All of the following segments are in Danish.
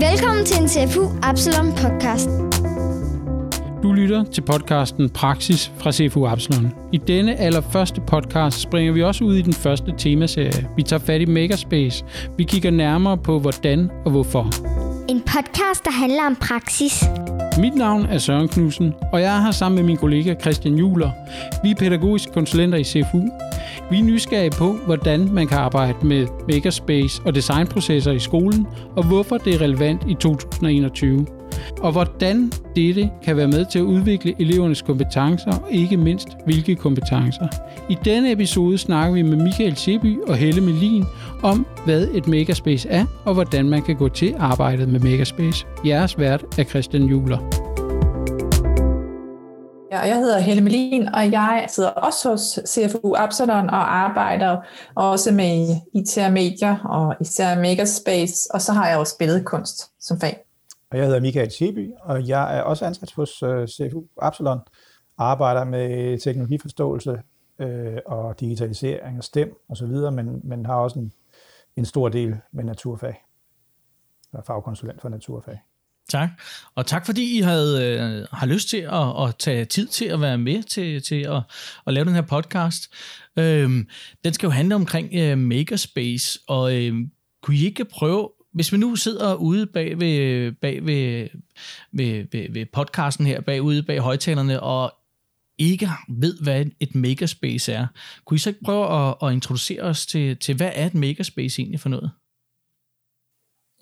Velkommen til en CFU Absalon podcast. Du lytter til podcasten Praksis fra CFU Absalon. I denne allerførste podcast springer vi også ud i den første temaserie. Vi tager fat i Makerspace. Vi kigger nærmere på, hvordan og hvorfor. En podcast, der handler om praksis. Mit navn er Søren Knudsen, og jeg er her sammen med min kollega Christian Juler. Vi er pædagogiske konsulenter i CFU. Vi er nysgerrige på, hvordan man kan arbejde med makerspace og designprocesser i skolen, og hvorfor det er relevant i 2021. Og hvordan dette kan være med til at udvikle elevernes kompetencer, og ikke mindst hvilke kompetencer. I denne episode snakker vi med Michael Seby og Helle Melin om, hvad et makerspace er, og hvordan man kan gå til arbejdet med makerspace. Jeres vært er Christian Juler. Ja, jeg hedder Helle Melin, og jeg sidder også hos CFU Absalon og arbejder også med IT og medier og især Makerspace, og så har jeg også billedkunst som fag. Og jeg hedder Michael Seby, og jeg er også ansat hos øh, CFU Absalon, arbejder med teknologiforståelse øh, og digitalisering og STEM osv., men, men har også en, en stor del med naturfag. Jeg er fagkonsulent for naturfag. Tak. Og tak fordi I havde, øh, har lyst til at, at tage tid til at være med til, til at, at lave den her podcast. Øhm, den skal jo handle omkring øh, Makerspace, og øh, kunne I ikke prøve, hvis vi nu sidder ude bag ved, bag ved, ved, ved, ved podcasten her, bagude bag højtalerne, og ikke ved, hvad et makerspace er, kunne I så ikke prøve at, at introducere os til, til, hvad er et makerspace egentlig for noget?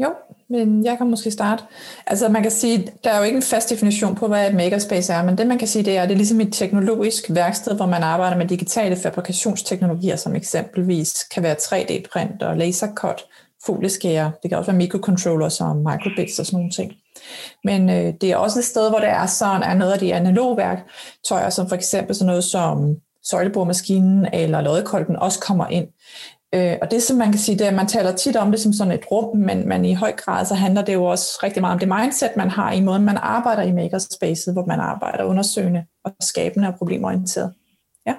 Jo, men jeg kan måske starte. Altså man kan sige, der er jo ikke en fast definition på, hvad et makerspace er, men det man kan sige, det er, at det er ligesom et teknologisk værksted, hvor man arbejder med digitale fabrikationsteknologier, som eksempelvis kan være 3D-print og lasercut, folieskærer, Det kan også være microcontrollers og microbits og sådan nogle ting. Men øh, det er også et sted, hvor der er sådan, er noget af de analogværktøjer, som for eksempel sådan noget som søjleboremaskinen eller loddekolben også kommer ind. Øh, og det, som man kan sige, det er, at man taler tit om det som sådan et rum, men, men i høj grad så handler det jo også rigtig meget om det mindset, man har i måden, man arbejder i makerspacet, hvor man arbejder undersøgende og skabende og problemorienteret. Ja.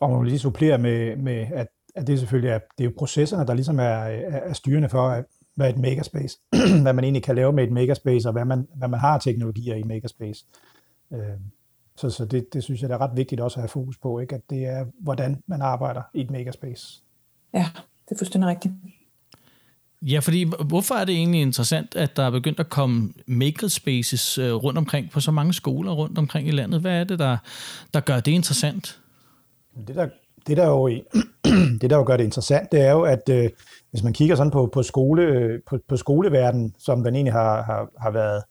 Og man vil lige supplere med, med at, at det selvfølgelig er, det er jo processerne, der ligesom er, er, er styrende for, hvad et makerspace, hvad man egentlig kan lave med et makerspace, og hvad man, hvad man har teknologier i makerspace. Øh, så, så det, det synes jeg det er ret vigtigt også at have fokus på, ikke? at det er, hvordan man arbejder i et makerspace. Ja, det er fuldstændig rigtigt. Ja, fordi hvorfor er det egentlig interessant, at der er begyndt at komme makerspaces øh, rundt omkring på så mange skoler rundt omkring i landet? Hvad er det, der, der gør det interessant? Det der, det, der jo, det, der jo gør det interessant, det er jo, at øh, hvis man kigger sådan på, på, skole, på, på skoleverdenen, som den egentlig har, har, har været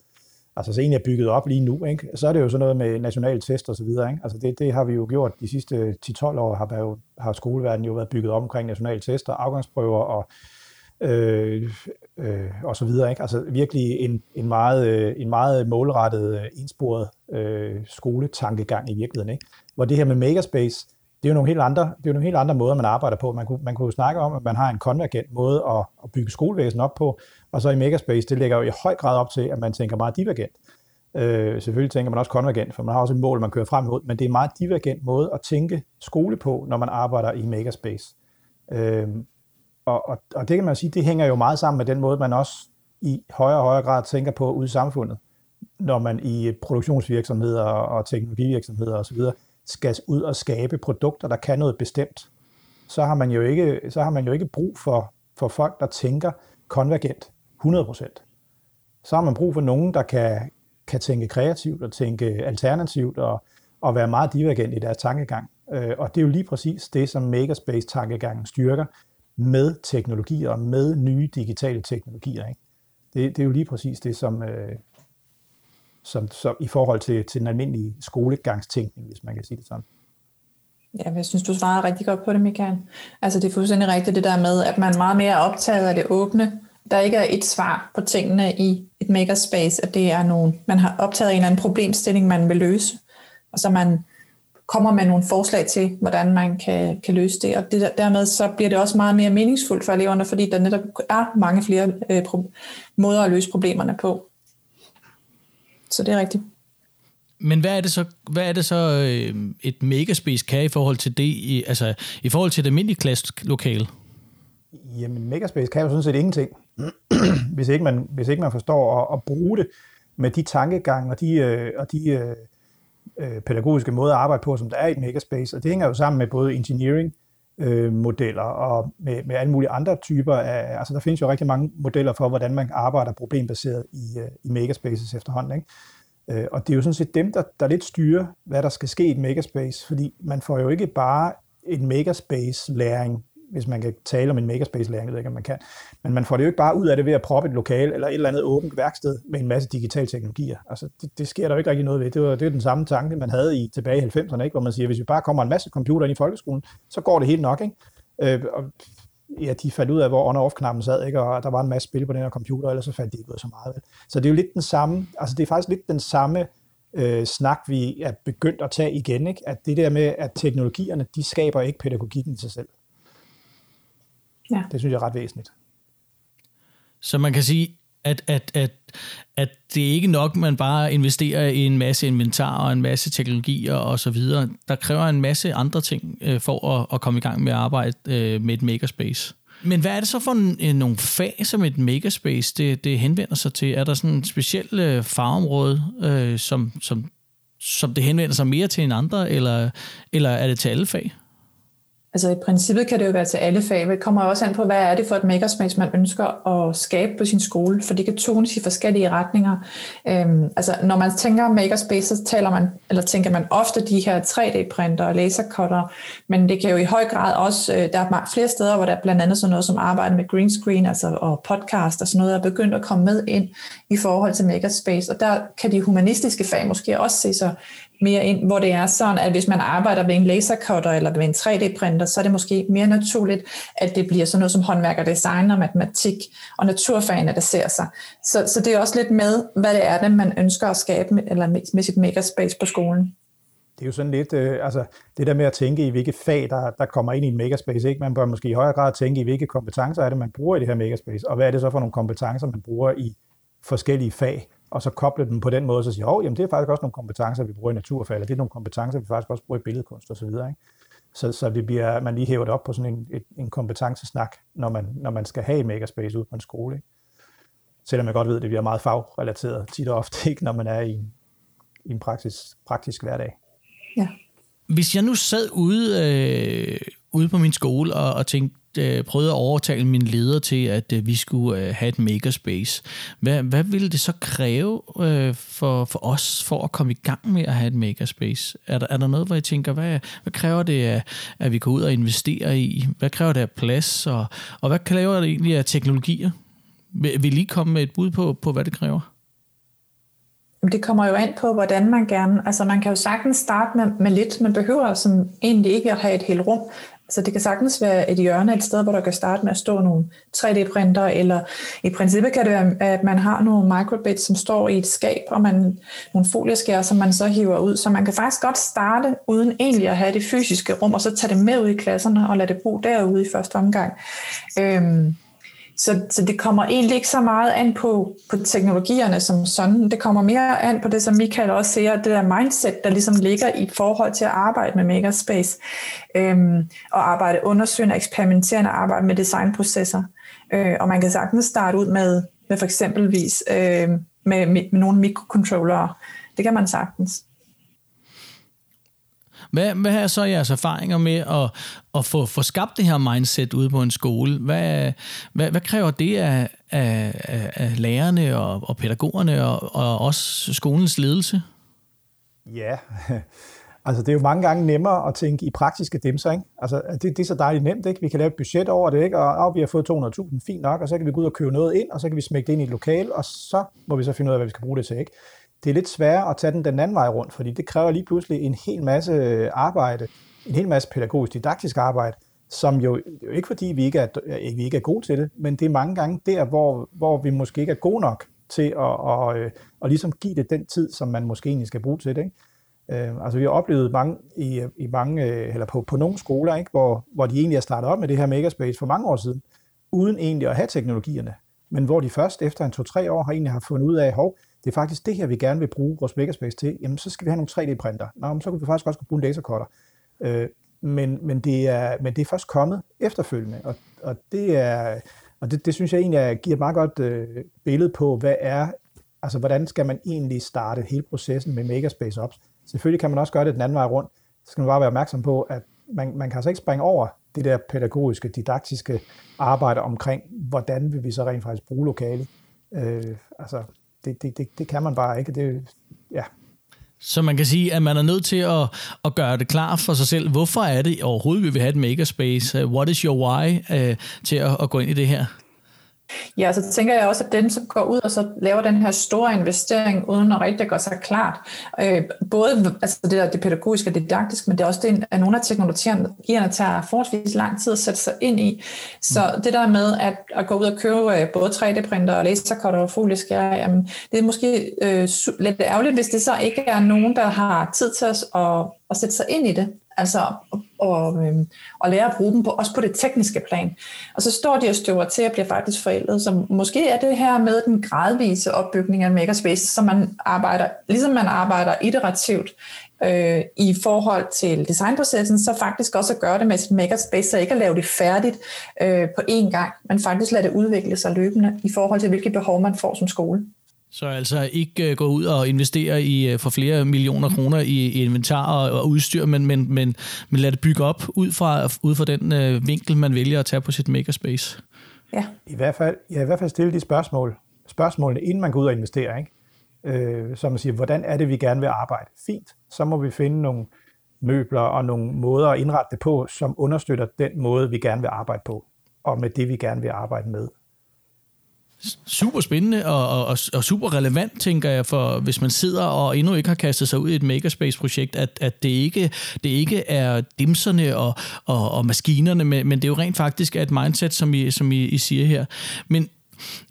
altså så egentlig er bygget op lige nu, ikke? så er det jo sådan noget med nationale test og så videre. Ikke? Altså det, det har vi jo gjort de sidste 10-12 år, har, jo, har skoleverdenen jo været bygget op omkring nationale tester, afgangsprøver og, øh, øh, og så videre. Ikke? Altså virkelig en, en, meget, øh, en meget målrettet, øh, ensporet øh, skoletankegang i virkeligheden. Ikke? Hvor det her med makerspace, det er jo nogle helt andre, det er jo nogle helt andre måder, man arbejder på. Man kunne, man kunne jo snakke om, at man har en konvergent måde at, at bygge skolevæsen op på, og så i Megaspace, det lægger jo i høj grad op til, at man tænker meget divergent. Øh, selvfølgelig tænker man også konvergent, for man har også et mål, man kører frem imod, men det er en meget divergent måde at tænke skole på, når man arbejder i Megaspace. Øh, og, og, og det kan man sige, det hænger jo meget sammen med den måde, man også i højere og højere grad tænker på ude i samfundet, når man i produktionsvirksomheder og teknologivirksomheder osv skal ud og skabe produkter, der kan noget bestemt, så har man jo ikke, så har man jo ikke brug for, for folk, der tænker konvergent. 100%. Så har man brug for nogen, der kan, kan tænke kreativt og tænke alternativt og, og være meget divergent i deres tankegang. Øh, og det er jo lige præcis det, som Makerspace-tankegangen styrker med teknologier og med nye digitale teknologier. Ikke? Det, det er jo lige præcis det, som, øh, som, som i forhold til, til den almindelige skolegangstænkning, hvis man kan sige det sådan. Ja, jeg synes, du svarer rigtig godt på det, Michael. Altså, det er fuldstændig rigtigt det der med, at man meget mere er optaget af det åbne, der ikke er et svar på tingene i et makerspace, at det er nogen, man har optaget en eller anden problemstilling, man vil løse, og så man kommer med nogle forslag til, hvordan man kan, kan løse det, og det, dermed så bliver det også meget mere meningsfuldt for eleverne, fordi der netop er mange flere øh, pro- måder at løse problemerne på. Så det er rigtigt. Men hvad er det så, hvad er det så øh, et megaspace kan i forhold til det, i, altså i forhold til det almindelige klasselokale? Jamen, Makerspace kan jo sådan set ingenting, hvis, ikke man, hvis ikke man forstår at, at bruge det med de tankegange og de, øh, og de øh, øh, pædagogiske måder at arbejde på, som der er i et Makerspace. Og det hænger jo sammen med både engineering, øh, modeller og med, med alle mulige andre typer af, altså der findes jo rigtig mange modeller for, hvordan man arbejder problembaseret i, øh, i megaspaces efterhånden. Ikke? Øh, og det er jo sådan set dem, der, der lidt styrer, hvad der skal ske i et megaspace, fordi man får jo ikke bare en megaspace-læring hvis man kan tale om en makerspace-læring, jeg ved ikke, om man kan. Men man får det jo ikke bare ud af det ved at proppe et lokal eller et eller andet åbent værksted med en masse digitale teknologier. Altså, det, det sker der jo ikke rigtig noget ved. Det var, det var den samme tanke, man havde i tilbage i 90'erne, ikke? hvor man siger, hvis vi bare kommer en masse computer ind i folkeskolen, så går det helt nok. Ikke? Øh, og ja, de fandt ud af, hvor on-off-knappen sad, ikke? og der var en masse spil på den her computer, ellers så fandt de ikke ud af så meget. Vel? Så det er jo lidt den samme, altså det er faktisk lidt den samme øh, snak, vi er begyndt at tage igen, ikke? at det der med, at teknologierne, de skaber ikke pædagogikken i sig selv. Ja. Det synes jeg er ret væsentligt. Så man kan sige, at, at, at, at det er ikke nok, man bare investerer i en masse inventar og en masse teknologier og så videre. Der kræver en masse andre ting øh, for at, at komme i gang med at arbejde øh, med et makerspace. Men hvad er det så for en, en, nogle fag, som et makerspace det, det henvender sig til? Er der sådan en speciel øh, fagområde, øh, som, som, som det henvender sig mere til end andre, eller, eller er det til alle fag? Altså i princippet kan det jo være til alle fag, men det kommer også an på, hvad er det for et makerspace, man ønsker at skabe på sin skole, for det kan tones i forskellige retninger. Øhm, altså når man tænker makerspace, så taler man, eller tænker man ofte de her 3D-printer og lasercutter, men det kan jo i høj grad også, øh, der er flere steder, hvor der er blandt andet sådan noget som arbejde med green screen, altså og podcast og sådan noget, er begyndt at komme med ind i forhold til makerspace, og der kan de humanistiske fag måske også se sig mere ind, hvor det er sådan, at hvis man arbejder ved en lasercutter eller ved en 3D-printer, så er det måske mere naturligt, at det bliver sådan noget som håndværk og design og matematik og naturfagene, der ser sig. Så, så det er også lidt med, hvad det er, det man ønsker at skabe med, eller med, med sit makerspace på skolen. Det er jo sådan lidt, øh, altså det der med at tænke i, hvilke fag, der, der kommer ind i en makerspace, ikke? man bør måske i højere grad tænke i, hvilke kompetencer er det, man bruger i det her makerspace, og hvad er det så for nogle kompetencer, man bruger i forskellige fag og så koble dem på den måde, så sige, oh, jamen det er faktisk også nogle kompetencer, vi bruger i naturfag, eller det er nogle kompetencer, vi faktisk også bruger i billedkunst osv. Ikke? Så, så det bliver, man lige hæver det op på sådan en, et, en kompetencesnak, når man, når man skal have et makerspace ud på en skole. Ikke? Selvom jeg godt ved, at det bliver meget fagrelateret tit og ofte, ikke, når man er i, i en praktisk, praktisk hverdag. Ja. Hvis jeg nu sad ude, øh, ude på min skole og, og tænkte, øh, prøvede at overtale min leder til, at øh, vi skulle øh, have et makerspace. Hvad, hvad ville det så kræve øh, for, for os for at komme i gang med at have et makerspace? Er der, er der noget, hvor jeg tænker, hvad, hvad kræver det, at, at vi går ud og investerer i? Hvad kræver det af plads? Og, og hvad kræver det egentlig af teknologier? Vil, vil I komme med et bud på, på hvad det kræver? Det kommer jo an på, hvordan man gerne... Altså man kan jo sagtens starte med, med lidt. Man behøver som egentlig ikke at have et helt rum. Så det kan sagtens være et hjørne et sted, hvor der kan starte med at stå nogle 3D-printer, eller i princippet kan det være, at man har nogle microbits, som står i et skab, og man, nogle folieskærer, som man så hiver ud. Så man kan faktisk godt starte uden egentlig at have det fysiske rum, og så tage det med ud i klasserne og lade det bo derude i første omgang. Øhm, så, så det kommer egentlig ikke så meget an på, på teknologierne som sådan. Det kommer mere an på det, som Michael også siger, det der mindset, der ligesom ligger i forhold til at arbejde med Makerspace, øhm, og arbejde undersøgende, eksperimenterende, arbejde med designprocesser. Øh, og man kan sagtens starte ud med, med for eksempelvis øh, med, med, med nogle mikrocontrollere. Det kan man sagtens. Hvad, hvad er så jeres erfaringer med at, at få, få skabt det her mindset ude på en skole? Hvad, hvad, hvad kræver det af, af, af lærerne og, og pædagogerne og, og også skolens ledelse? Ja, altså det er jo mange gange nemmere at tænke i praktiske dimser, ikke? Altså det, det er så dejligt nemt, ikke? Vi kan lave et budget over det, ikke? Og, oh, vi har fået 200.000, fint nok, og så kan vi gå ud og købe noget ind, og så kan vi smække det ind i et lokal, og så må vi så finde ud af, hvad vi skal bruge det til, ikke? Det er lidt sværere at tage den den anden vej rundt, fordi det kræver lige pludselig en hel masse øh, arbejde, en hel masse pædagogisk didaktisk arbejde, som jo, jo ikke fordi vi ikke, er, øh, vi ikke er gode til det, men det er mange gange der, hvor, hvor vi måske ikke er gode nok til at, at, at, at ligesom give det den tid, som man måske egentlig skal bruge til det. Ikke? Øh, altså vi har oplevet mange, i, i mange, eller på, på nogle skoler, ikke? Hvor, hvor de egentlig har startet op med det her makerspace for mange år siden, uden egentlig at have teknologierne, men hvor de først efter en to-tre år har egentlig har fundet ud af, hov, det er faktisk det her, vi gerne vil bruge vores makerspace til, jamen så skal vi have nogle 3D-printer. Nå, men så kan vi faktisk også bruge en lasercutter. Øh, men, men, det er, men det er først kommet efterfølgende, og, og det er, og det, det synes jeg egentlig er, giver et meget godt øh, billede på, hvad er, altså hvordan skal man egentlig starte hele processen med Makerspace op. Selvfølgelig kan man også gøre det den anden vej rundt. Så skal man bare være opmærksom på, at man, man kan altså ikke springe over det der pædagogiske, didaktiske arbejde omkring, hvordan vil vi så rent faktisk bruge lokalet. Øh, altså, det, det, det, det kan man bare ikke. Det, ja, så man kan sige, at man er nødt til at, at gøre det klar for sig selv. Hvorfor er det overhovedet, vi vil have et makerspace? What is your why uh, til at, at gå ind i det her? Ja, så tænker jeg også, at dem, som går ud og så laver den her store investering, uden at rigtig gøre sig klart, øh, både altså det, der, det pædagogiske og det didaktiske, men det er også det, at nogle af teknologierne tager forholdsvis lang tid at sætte sig ind i. Så mm. det der med at, at gå ud og købe øh, både 3D-printer og lasercutter og folieskær, jamen, det er måske øh, lidt ærgerligt, hvis det så ikke er nogen, der har tid til os at, at sætte sig ind i det. Altså og, øh, og lære at bruge dem på, også på det tekniske plan. Og så står de og støver til at blive faktisk forældet. Så måske er det her med den gradvise opbygning af makerspace, som man arbejder, ligesom man arbejder iterativt øh, i forhold til designprocessen, så faktisk også at gøre det med sit makerspace, så ikke at lave det færdigt øh, på én gang, men faktisk lade det udvikle sig løbende i forhold til, hvilke behov man får som skole. Så altså ikke uh, gå ud og investere i uh, for flere millioner kroner i, i inventar og, og udstyr, men, men, men, men lad det bygge op ud fra, ud fra den uh, vinkel, man vælger at tage på sit makerspace. Ja. I hvert fald, ja, i hvert fald stille de spørgsmål, spørgsmålene, inden man går ud og investerer. Ikke? Øh, så man siger, hvordan er det, vi gerne vil arbejde? Fint. Så må vi finde nogle møbler og nogle måder at indrette det på, som understøtter den måde, vi gerne vil arbejde på, og med det, vi gerne vil arbejde med super spændende og, og, og super relevant, tænker jeg, for hvis man sidder og endnu ikke har kastet sig ud i et makerspace-projekt, at, at det, ikke, det ikke er dimserne og, og, og maskinerne, men, men det er jo rent faktisk et mindset, som I, som I, I siger her. Men,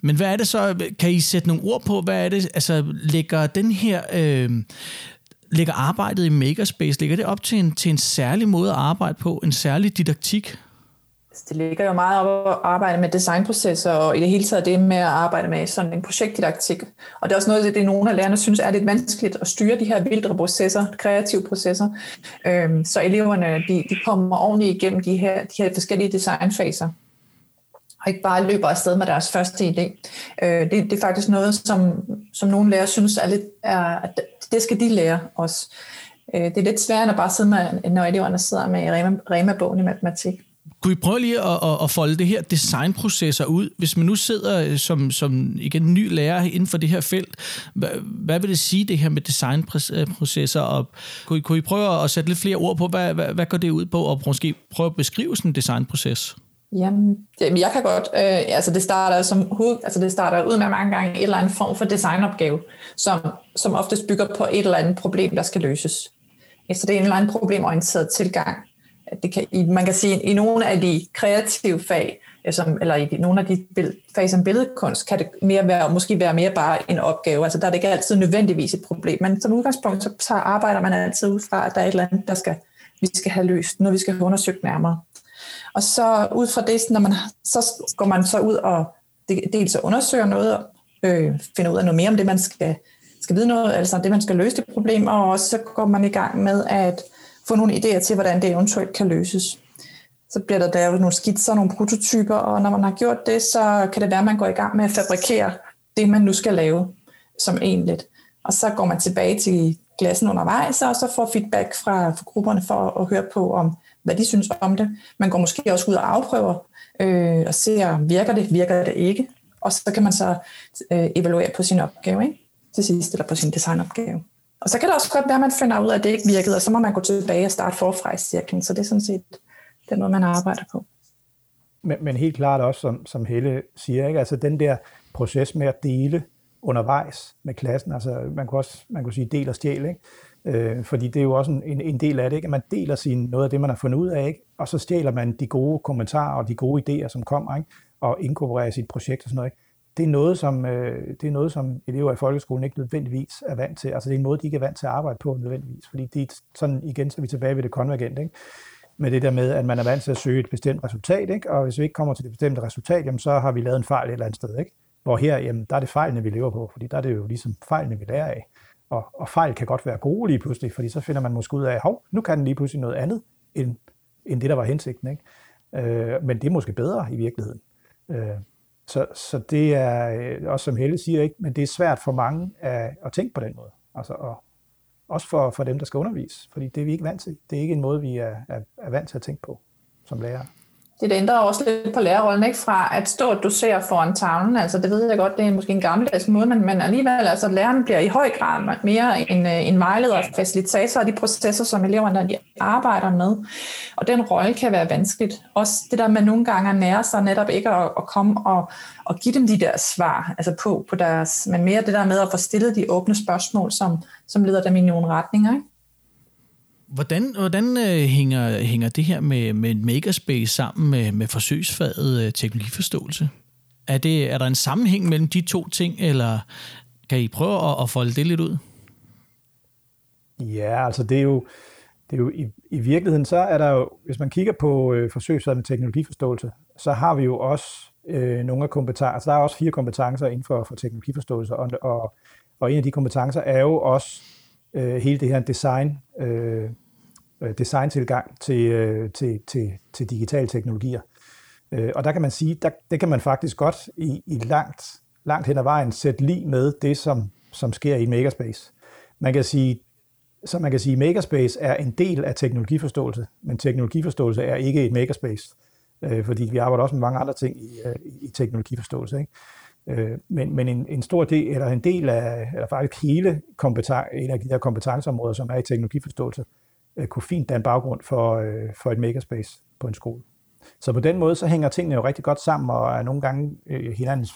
men hvad er det så, kan I sætte nogle ord på, hvad er det, altså lægger den her... Øh, ligger arbejdet i Makerspace, ligger det op til en, til en særlig måde at arbejde på, en særlig didaktik? Altså, det ligger jo meget op at arbejde med designprocesser, og i det hele taget det med at arbejde med sådan en projektdidaktik. Og det er også noget af det, nogle af lærerne synes er lidt vanskeligt at styre de her vildre processer, kreative processer. Øhm, så eleverne de, de kommer ordentligt igennem de her, de her forskellige designfaser og ikke bare løber afsted med deres første idé. Øh, det, det er faktisk noget, som, som nogle lærere synes er lidt, er, at det skal de lære også. Øh, det er lidt sværere end at bare sidde med, når eleverne sidder med Rema-bogen i matematik. Kunne I prøve lige at, at, at folde det her designprocesser ud? Hvis man nu sidder øh, som, som igen ny lærer inden for det her felt, hvad, hvad vil det sige det her med designprocesser? Og kunne, I, kunne I prøve at sætte lidt flere ord på, hvad, hvad, hvad går det ud på, og måske prøve at beskrive sådan en designproces? Jamen, jeg kan godt. Øh, altså det starter som hoved, altså det starter ud med mange gange et eller andet form for designopgave, som, som oftest bygger på et eller andet problem, der skal løses. Så det er en eller anden problemorienteret tilgang det kan, man kan sige, at i nogle af de kreative fag, som, eller i de, nogle af de fag som billedkunst, kan det mere være, måske være mere bare en opgave. Altså der er det ikke altid nødvendigvis et problem, men som udgangspunkt, så, så arbejder man altid ud fra, at der er et eller andet, der skal, vi skal have løst, noget vi skal have undersøgt nærmere. Og så ud fra det, når man, så går man så ud og dels undersøger noget, og øh, finder ud af noget mere om det, man skal, skal vide noget, altså det, man skal løse det problem, og også så går man i gang med at få nogle idéer til, hvordan det eventuelt kan løses. Så bliver der lavet nogle skitser, nogle prototyper, og når man har gjort det, så kan det være, at man går i gang med at fabrikere det, man nu skal lave som enligt. Og så går man tilbage til klassen undervejs, og så får feedback fra, fra grupperne for at høre på, om hvad de synes om det. Man går måske også ud og afprøver øh, og ser, virker det, virker det ikke. Og så kan man så øh, evaluere på sin opgave ikke? til sidst, eller på sin designopgave. Og så kan det også godt være, at man finder ud af, at det ikke virkede, og så må man gå tilbage og starte forfra i cirklen. Så det er sådan set den måde, man arbejder på. Men, men helt klart også, som, som Helle siger, ikke? altså den der proces med at dele undervejs med klassen, altså man kunne også man kunne sige del og stjæl, ikke? Øh, fordi det er jo også en, en del af det, ikke? at man deler sin, noget af det, man har fundet ud af, ikke? og så stjæler man de gode kommentarer og de gode idéer, som kommer, ikke? og inkorporerer sit projekt og sådan noget. Ikke? Det er noget, som, øh, det er noget, som elever i folkeskolen ikke nødvendigvis er vant til. Altså det er en måde, de ikke er vant til at arbejde på nødvendigvis. Fordi de, sådan igen, så er vi tilbage ved det konvergent, ikke? med det der med, at man er vant til at søge et bestemt resultat, ikke? og hvis vi ikke kommer til det bestemte resultat, jamen, så har vi lavet en fejl et eller andet sted. Ikke? Hvor her, jamen, der er det fejlene, vi lever på, fordi der er det jo ligesom fejlene, vi lærer af. Og, og fejl kan godt være gode lige pludselig, fordi så finder man måske ud af, hov, nu kan den lige pludselig noget andet, end end det, der var hensigten. Ikke? Øh, men det er måske bedre i virkeligheden. Øh, så, så det er øh, også, som Helle siger, ikke? men det er svært for mange at, at tænke på den måde. Altså, og, også for, for dem, der skal undervise, fordi det er vi ikke vant til. Det er ikke en måde, vi er, er, er vant til at tænke på som lærer det ændrer også lidt på lærerrollen, ikke? Fra at stå og dosere foran tavlen, altså det ved jeg godt, det er måske en gammeldags måde, men, men alligevel, altså læreren bliver i høj grad mere en, øh, en vejleder og facilitator af de processer, som eleverne de arbejder med. Og den rolle kan være vanskeligt. Også det der med nogle gange at nære sig netop ikke at, at komme og, og give dem de der svar, altså på, på deres, men mere det der med at få stillet de åbne spørgsmål, som, som leder dem i nogle retninger, ikke? Hvordan, hvordan øh, hænger, hænger det her med, med makerspace sammen med, med forsøgsfaget øh, teknologiforståelse? Er, det, er der en sammenhæng mellem de to ting, eller kan I prøve at, at folde det lidt ud? Ja, altså det er jo, det er jo i, i virkeligheden, så er der jo, hvis man kigger på øh, forsøgsfaget med teknologiforståelse, så har vi jo også øh, nogle af kompetencer, altså der er også fire kompetencer inden for, for teknologiforståelse, og, og, og en af de kompetencer er jo også øh, hele det her design, øh, Øh, designtilgang til, øh, til, til, til digitale teknologier. Øh, og der kan man sige, der, det kan man faktisk godt i, i langt, langt hen ad vejen sætte lige med det, som, som sker i makerspace. Man kan sige, så man kan sige, at makerspace er en del af teknologiforståelse, men teknologiforståelse er ikke et makerspace, øh, fordi vi arbejder også med mange andre ting i, øh, i teknologiforståelse. Ikke? Øh, men men en, en stor del, eller en del af, eller faktisk hele kompeten, en af de her kompetenceområder, som er i teknologiforståelse, øh, kunne fint danne baggrund for, øh, for et makerspace på en skole. Så på den måde, så hænger tingene jo rigtig godt sammen, og er nogle gange øh, hinandens,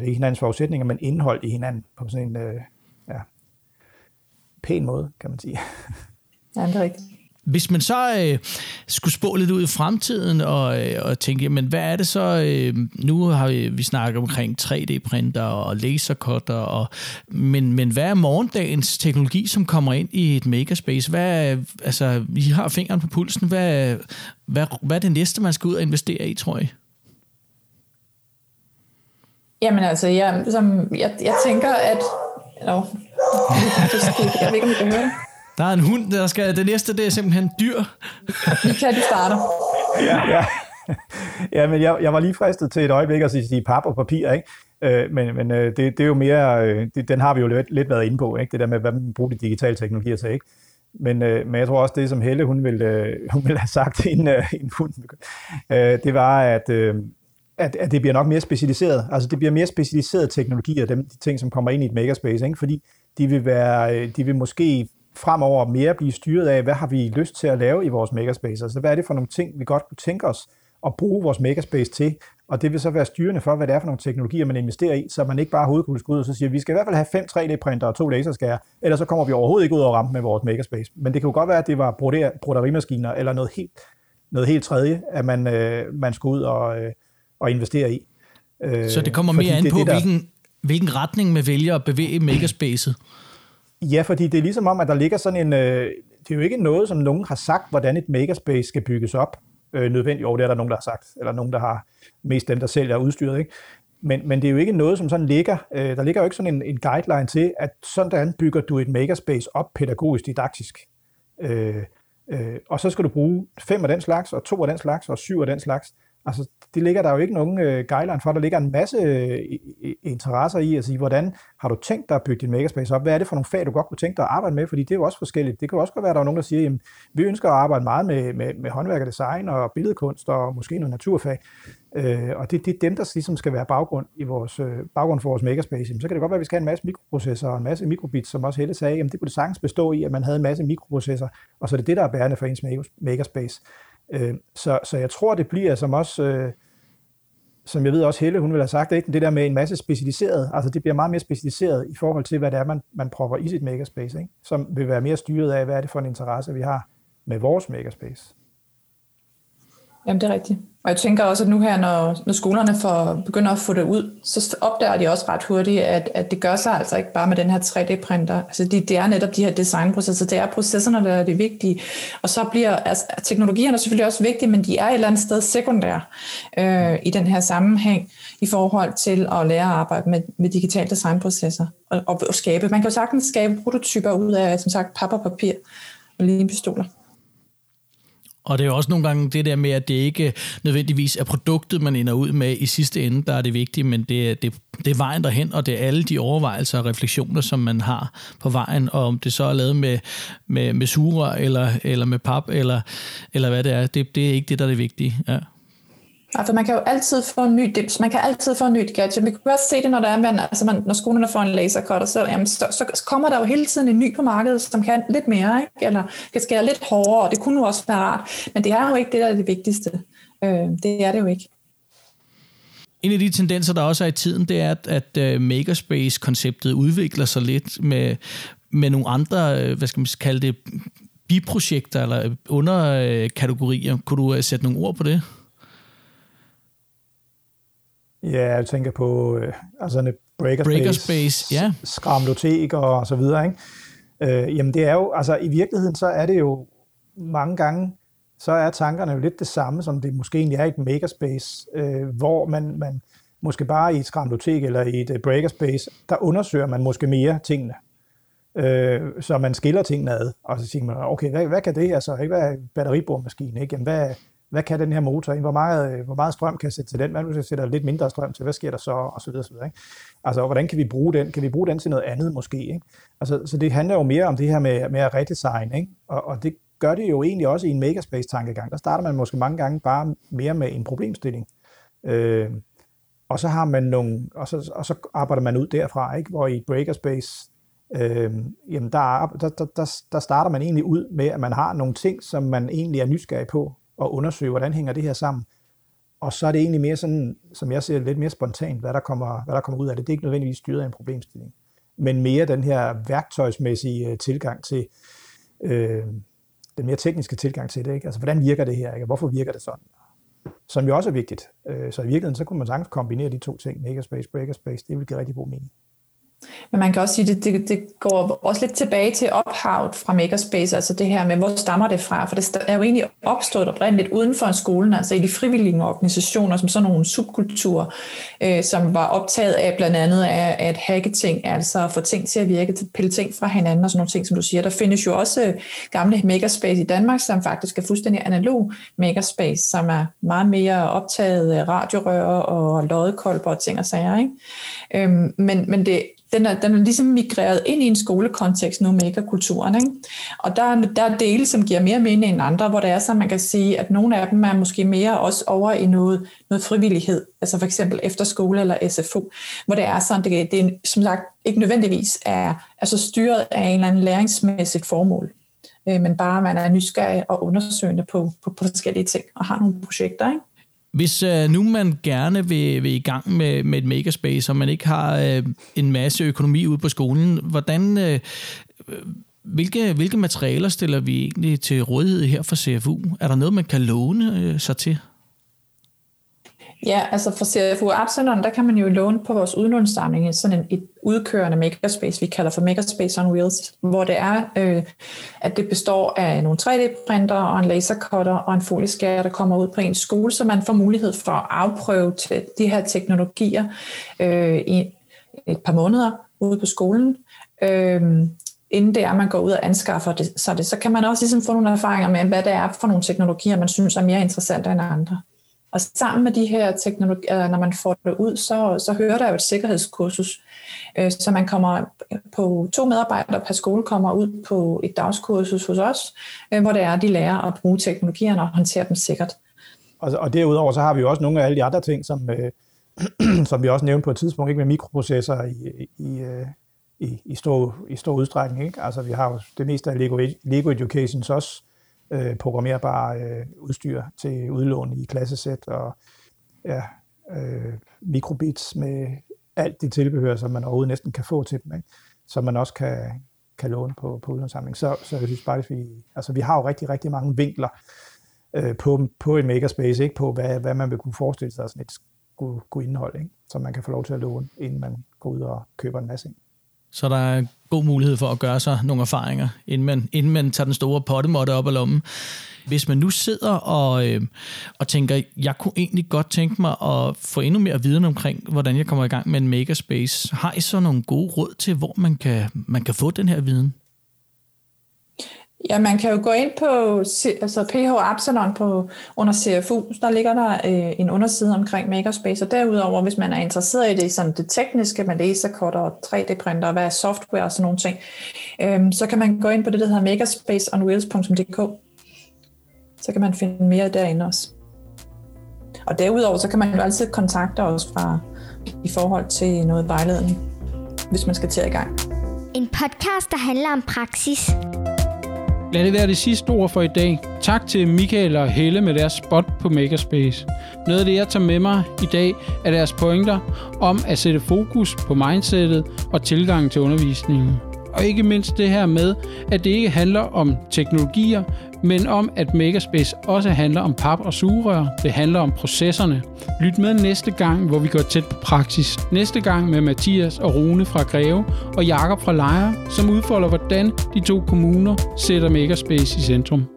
ikke hinandens forudsætninger, men indhold i hinanden på sådan en øh, ja, pæn måde, kan man sige. Ja, det er rigtigt. Hvis man så øh, skulle spå lidt ud i fremtiden og, øh, og tænke, men hvad er det så, øh, nu har vi, vi snakket omkring 3D-printer og lasercutter, og, men, men hvad er morgendagens teknologi, som kommer ind i et makerspace? Hvad, altså, vi har fingeren på pulsen. Hvad, hvad, hvad er det næste, man skal ud og investere i, tror jeg? Jamen altså, jeg, som, jeg, jeg tænker, at... Nå, jeg ved ikke, om I kan høre det. Der er en hund, der skal... Det næste, det er simpelthen dyr. Michael, du starter. Ja, ja. ja men jeg, jeg var lige fristet til et øjeblik at sige pap og papir, ikke? Øh, men men øh, det, det er jo mere... Øh, det, den har vi jo lidt, lidt været inde på, ikke? Det der med, hvad man bruger de digitale teknologier til, ikke? Men, øh, men jeg tror også, det som Helle, hun ville, øh, hun ville have sagt inden, øh, inden hund, øh, det var, at, øh, at, at det bliver nok mere specialiseret. Altså det bliver mere specialiseret teknologier, dem, de ting, som kommer ind i et makerspace, ikke? fordi de vil, være, de vil måske fremover mere blive styret af, hvad har vi lyst til at lave i vores makerspace? Altså, hvad er det for nogle ting, vi godt kunne tænke os at bruge vores makerspace til? Og det vil så være styrende for, hvad det er for nogle teknologier, man investerer i, så man ikke bare hovedkuls ud og så siger, vi skal i hvert fald have fem 3D-printer og to laserskærer, ellers så kommer vi overhovedet ikke ud og rampe med vores makerspace. Men det kan jo godt være, at det var broderimaskiner eller noget helt, noget helt tredje, at man, øh, man skulle ud og, øh, og investere i. Øh, så det kommer mere an på, det, der... hvilken, hvilken retning man vælger at bevæge makerspacet? Ja, fordi det er ligesom om, at der ligger sådan en... Øh, det er jo ikke noget, som nogen har sagt, hvordan et makerspace skal bygges op. Øh, nødvendigt. Jo, det er der nogen, der har sagt. Eller nogen, der har mest dem, der sælger udstyret. Ikke? Men, men det er jo ikke noget, som sådan ligger. Øh, der ligger jo ikke sådan en, en guideline til, at sådan bygger du et makerspace op pædagogisk didaktisk. Øh, øh, og så skal du bruge fem af den slags, og to af den slags, og syv af den slags. Altså, det ligger der jo ikke nogen øh, guideline for. Der ligger en masse øh, interesser i at sige, hvordan har du tænkt dig at bygge din makerspace op? Hvad er det for nogle fag, du godt kunne tænke dig at arbejde med? Fordi det er jo også forskelligt. Det kan jo også godt være, at der er nogen, der siger, jamen, vi ønsker at arbejde meget med, med, med håndværk og design og billedkunst og måske noget naturfag. Øh, og det, det er dem, der ligesom skal være baggrund, i vores, øh, baggrund for vores makerspace. Jamen, så kan det godt være, at vi skal have en masse mikroprocessorer og en masse mikrobits, som også Helle sagde, jamen det kunne det sagtens bestå i, at man havde en masse mikroprocessorer, og så er det det, der er bærende for ens makerspace. Øh, så, så jeg tror, det bliver som også, øh, som jeg ved også Helle, hun vil have sagt, ikke? det der med en masse specialiseret, altså det bliver meget mere specialiseret i forhold til, hvad det er, man, man propper i sit makerspace, ikke? som vil være mere styret af, hvad er det for en interesse, vi har med vores makerspace. Jamen, det er rigtigt. Og jeg tænker også, at nu her, når, når skolerne får, begynder at få det ud, så opdager de også ret hurtigt, at, at det gør sig altså ikke bare med den her 3D-printer. Altså det, det er netop de her designprocesser, det er processerne, der er det vigtige. Og så bliver altså, teknologierne selvfølgelig også vigtige, men de er et eller andet sted sekundære øh, i den her sammenhæng i forhold til at lære at arbejde med, med digitale designprocesser og, og, og skabe. Man kan jo sagtens skabe prototyper ud af, som sagt, pap og papir og lige pistoler. Og det er jo også nogle gange det der med, at det ikke nødvendigvis er produktet, man ender ud med i sidste ende, der er det vigtige, men det, er, det, det er vejen derhen, og det er alle de overvejelser og refleksioner, som man har på vejen, og om det så er lavet med, med, med sugerør, eller, eller med pap, eller, eller hvad det er, det, det er ikke det, der er det vigtige. Ja. Altså man kan jo altid få en ny dips, man kan altid få en ny gadget. Vi kan også se det, når, der er, man, altså man, når skolerne får en lasercutter, så, jamen, så, så, kommer der jo hele tiden en ny på markedet, som kan lidt mere, ikke? eller kan skære lidt hårdere, og det kunne jo også være rart. Men det er jo ikke det, der er det vigtigste. Øh, det er det jo ikke. En af de tendenser, der også er i tiden, det er, at, at uh, Makerspace-konceptet udvikler sig lidt med, med nogle andre, øh, hvad skal man kalde det, biprojekter eller underkategorier. Øh, kunne du uh, sætte nogle ord på det? Ja, jeg tænker på øh, altså en breakerspace, breakerspace ja. skramlotek og så videre. Ikke? Øh, jamen det er jo, altså i virkeligheden så er det jo mange gange, så er tankerne jo lidt det samme, som det måske egentlig er i et makerspace, øh, hvor man, man måske bare i et skramlotek eller i et breakerspace, der undersøger man måske mere tingene. Øh, så man skiller tingene ad, og så siger man, okay, hvad, hvad kan det her så? Ikke? Hvad er batteriboremaskine? Ikke? Jamen, hvad, hvad kan den her motor? Hvor meget, øh, hvor meget strøm kan jeg sætte til den? Hvad hvis jeg sætter lidt mindre strøm til? Hvad sker der så? Og så videre, så videre ikke? Altså, hvordan kan vi bruge den? Kan vi bruge den til noget andet måske? Ikke? Altså, så det handler jo mere om det her med, med at redesign, ikke? Og, og det gør det jo egentlig også i en makerspace-tankegang. Der starter man måske mange gange bare mere med en problemstilling. Øh, og så har man nogle, og så, og så arbejder man ud derfra, ikke? hvor i breakerspace, øh, jamen der, der, der, der starter man egentlig ud med, at man har nogle ting, som man egentlig er nysgerrig på, og undersøge, hvordan hænger det her sammen. Og så er det egentlig mere sådan, som jeg ser lidt mere spontant, hvad der kommer, hvad der kommer ud af det. Det er ikke nødvendigvis styret af en problemstilling, men mere den her værktøjsmæssige øh, tilgang til, øh, den mere tekniske tilgang til det. Ikke? Altså, hvordan virker det her? Ikke? Hvorfor virker det sådan? Som jo også er vigtigt. Øh, så i virkeligheden, så kunne man sagtens kombinere de to ting, Makerspace, Breakerspace, det vil give rigtig god mening. Men man kan også sige, at det, det, det går også lidt tilbage til ophavet fra Makerspace, altså det her med, hvor stammer det fra? For det er jo egentlig opstået oprindeligt uden for skolen, altså i de frivillige organisationer, som sådan nogle subkulturer, øh, som var optaget af blandt andet af, at hacke ting, altså at få ting til at virke, til pille ting fra hinanden og sådan nogle ting, som du siger. Der findes jo også øh, gamle Makerspace i Danmark, som faktisk er fuldstændig analog Makerspace, som er meget mere optaget af radiorører og loddekolber og ting og sager. Ikke? Øhm, men, men det den er, den er ligesom migreret ind i en skolekontekst nu, makerkulturen. Ikke? Og der, der er dele, som giver mere mening end andre, hvor det er så, man kan sige, at nogle af dem er måske mere også over i noget, noget frivillighed, altså for eksempel efterskole eller SFO, hvor det er sådan, det, det er, som sagt ikke nødvendigvis er altså styret af en eller anden læringsmæssigt formål, øh, men bare man er nysgerrig og undersøgende på, på, på forskellige ting og har nogle projekter. Ikke? Hvis øh, nu man gerne vil, vil i gang med, med et makerspace, og man ikke har øh, en masse økonomi ude på skolen, hvordan, øh, øh hvilke, hvilke materialer stiller vi egentlig til rådighed her for CFU? Er der noget, man kan låne øh, sig til? Ja, altså for CFU Absalon, der kan man jo låne på vores udlånssamling sådan en, et udkørende makerspace, vi kalder for Makerspace on Wheels, hvor det er, øh, at det består af nogle 3D-printer og en lasercutter og en folieskærer, der kommer ud på en skole, så man får mulighed for at afprøve til de her teknologier øh, i et par måneder ude på skolen. Øh, inden det er, at man går ud og anskaffer det, så, det, så kan man også ligesom få nogle erfaringer med, hvad det er for nogle teknologier, man synes er mere interessante end andre. Og sammen med de her teknologier, øh, når man får det ud, så, så hører der jo et sikkerhedskursus. Øh, så man kommer på to medarbejdere per skole kommer ud på et dagskursus hos os, øh, hvor det er, at de lærer at bruge teknologierne og håndtere dem sikkert. Og, og derudover så har vi jo også nogle af alle de andre ting, som, øh, som vi også nævnte på et tidspunkt, ikke med mikroprocessorer i, i, i, i, stor, i stor udstrækning. Ikke? Altså vi har jo det meste af Lego, Lego Educations også øh, Øh, programmerbare øh, udstyr til udlån i klassesæt og ja, øh, mikrobits med alt det tilbehør, som man overhovedet næsten kan få til dem, ikke? som man også kan, kan låne på, på udlånssamling. Så, så jeg synes bare, at vi, altså, vi har jo rigtig, rigtig mange vinkler øh, på, på en makerspace, ikke? på hvad, hvad man vil kunne forestille sig sådan et skulle, kunne indhold, ikke? som man kan få lov til at låne, inden man går ud og køber en masse. Så der er god mulighed for at gøre sig nogle erfaringer, inden man, inden man tager den store pottemåtte op af lommen. Hvis man nu sidder og, øh, og tænker, jeg kunne egentlig godt tænke mig at få endnu mere viden omkring, hvordan jeg kommer i gang med en makerspace, har I så nogle gode råd til, hvor man kan, man kan få den her viden? Ja, man kan jo gå ind på altså PH Absalon på, under CFU, der ligger der øh, en underside omkring Makerspace, og derudover, hvis man er interesseret i det, sådan det tekniske med laserkort og 3D-printer, hvad er software og sådan nogle ting, øh, så kan man gå ind på det, der hedder makerspaceonwheels.dk. Så kan man finde mere derinde også. Og derudover, så kan man jo altid kontakte os fra, i forhold til noget vejledning, hvis man skal til i gang. En podcast, der handler om praksis. Lad det være det sidste ord for i dag. Tak til Michael og Helle med deres spot på Makerspace. Noget af det, jeg tager med mig i dag, er deres pointer om at sætte fokus på mindsetet og tilgangen til undervisningen. Og ikke mindst det her med, at det ikke handler om teknologier, men om at Makerspace også handler om pap og sugerør. Det handler om processerne. Lyt med næste gang, hvor vi går tæt på praksis. Næste gang med Mathias og Rune fra Greve og Jakob fra Lejre, som udfolder, hvordan de to kommuner sætter Makerspace i centrum.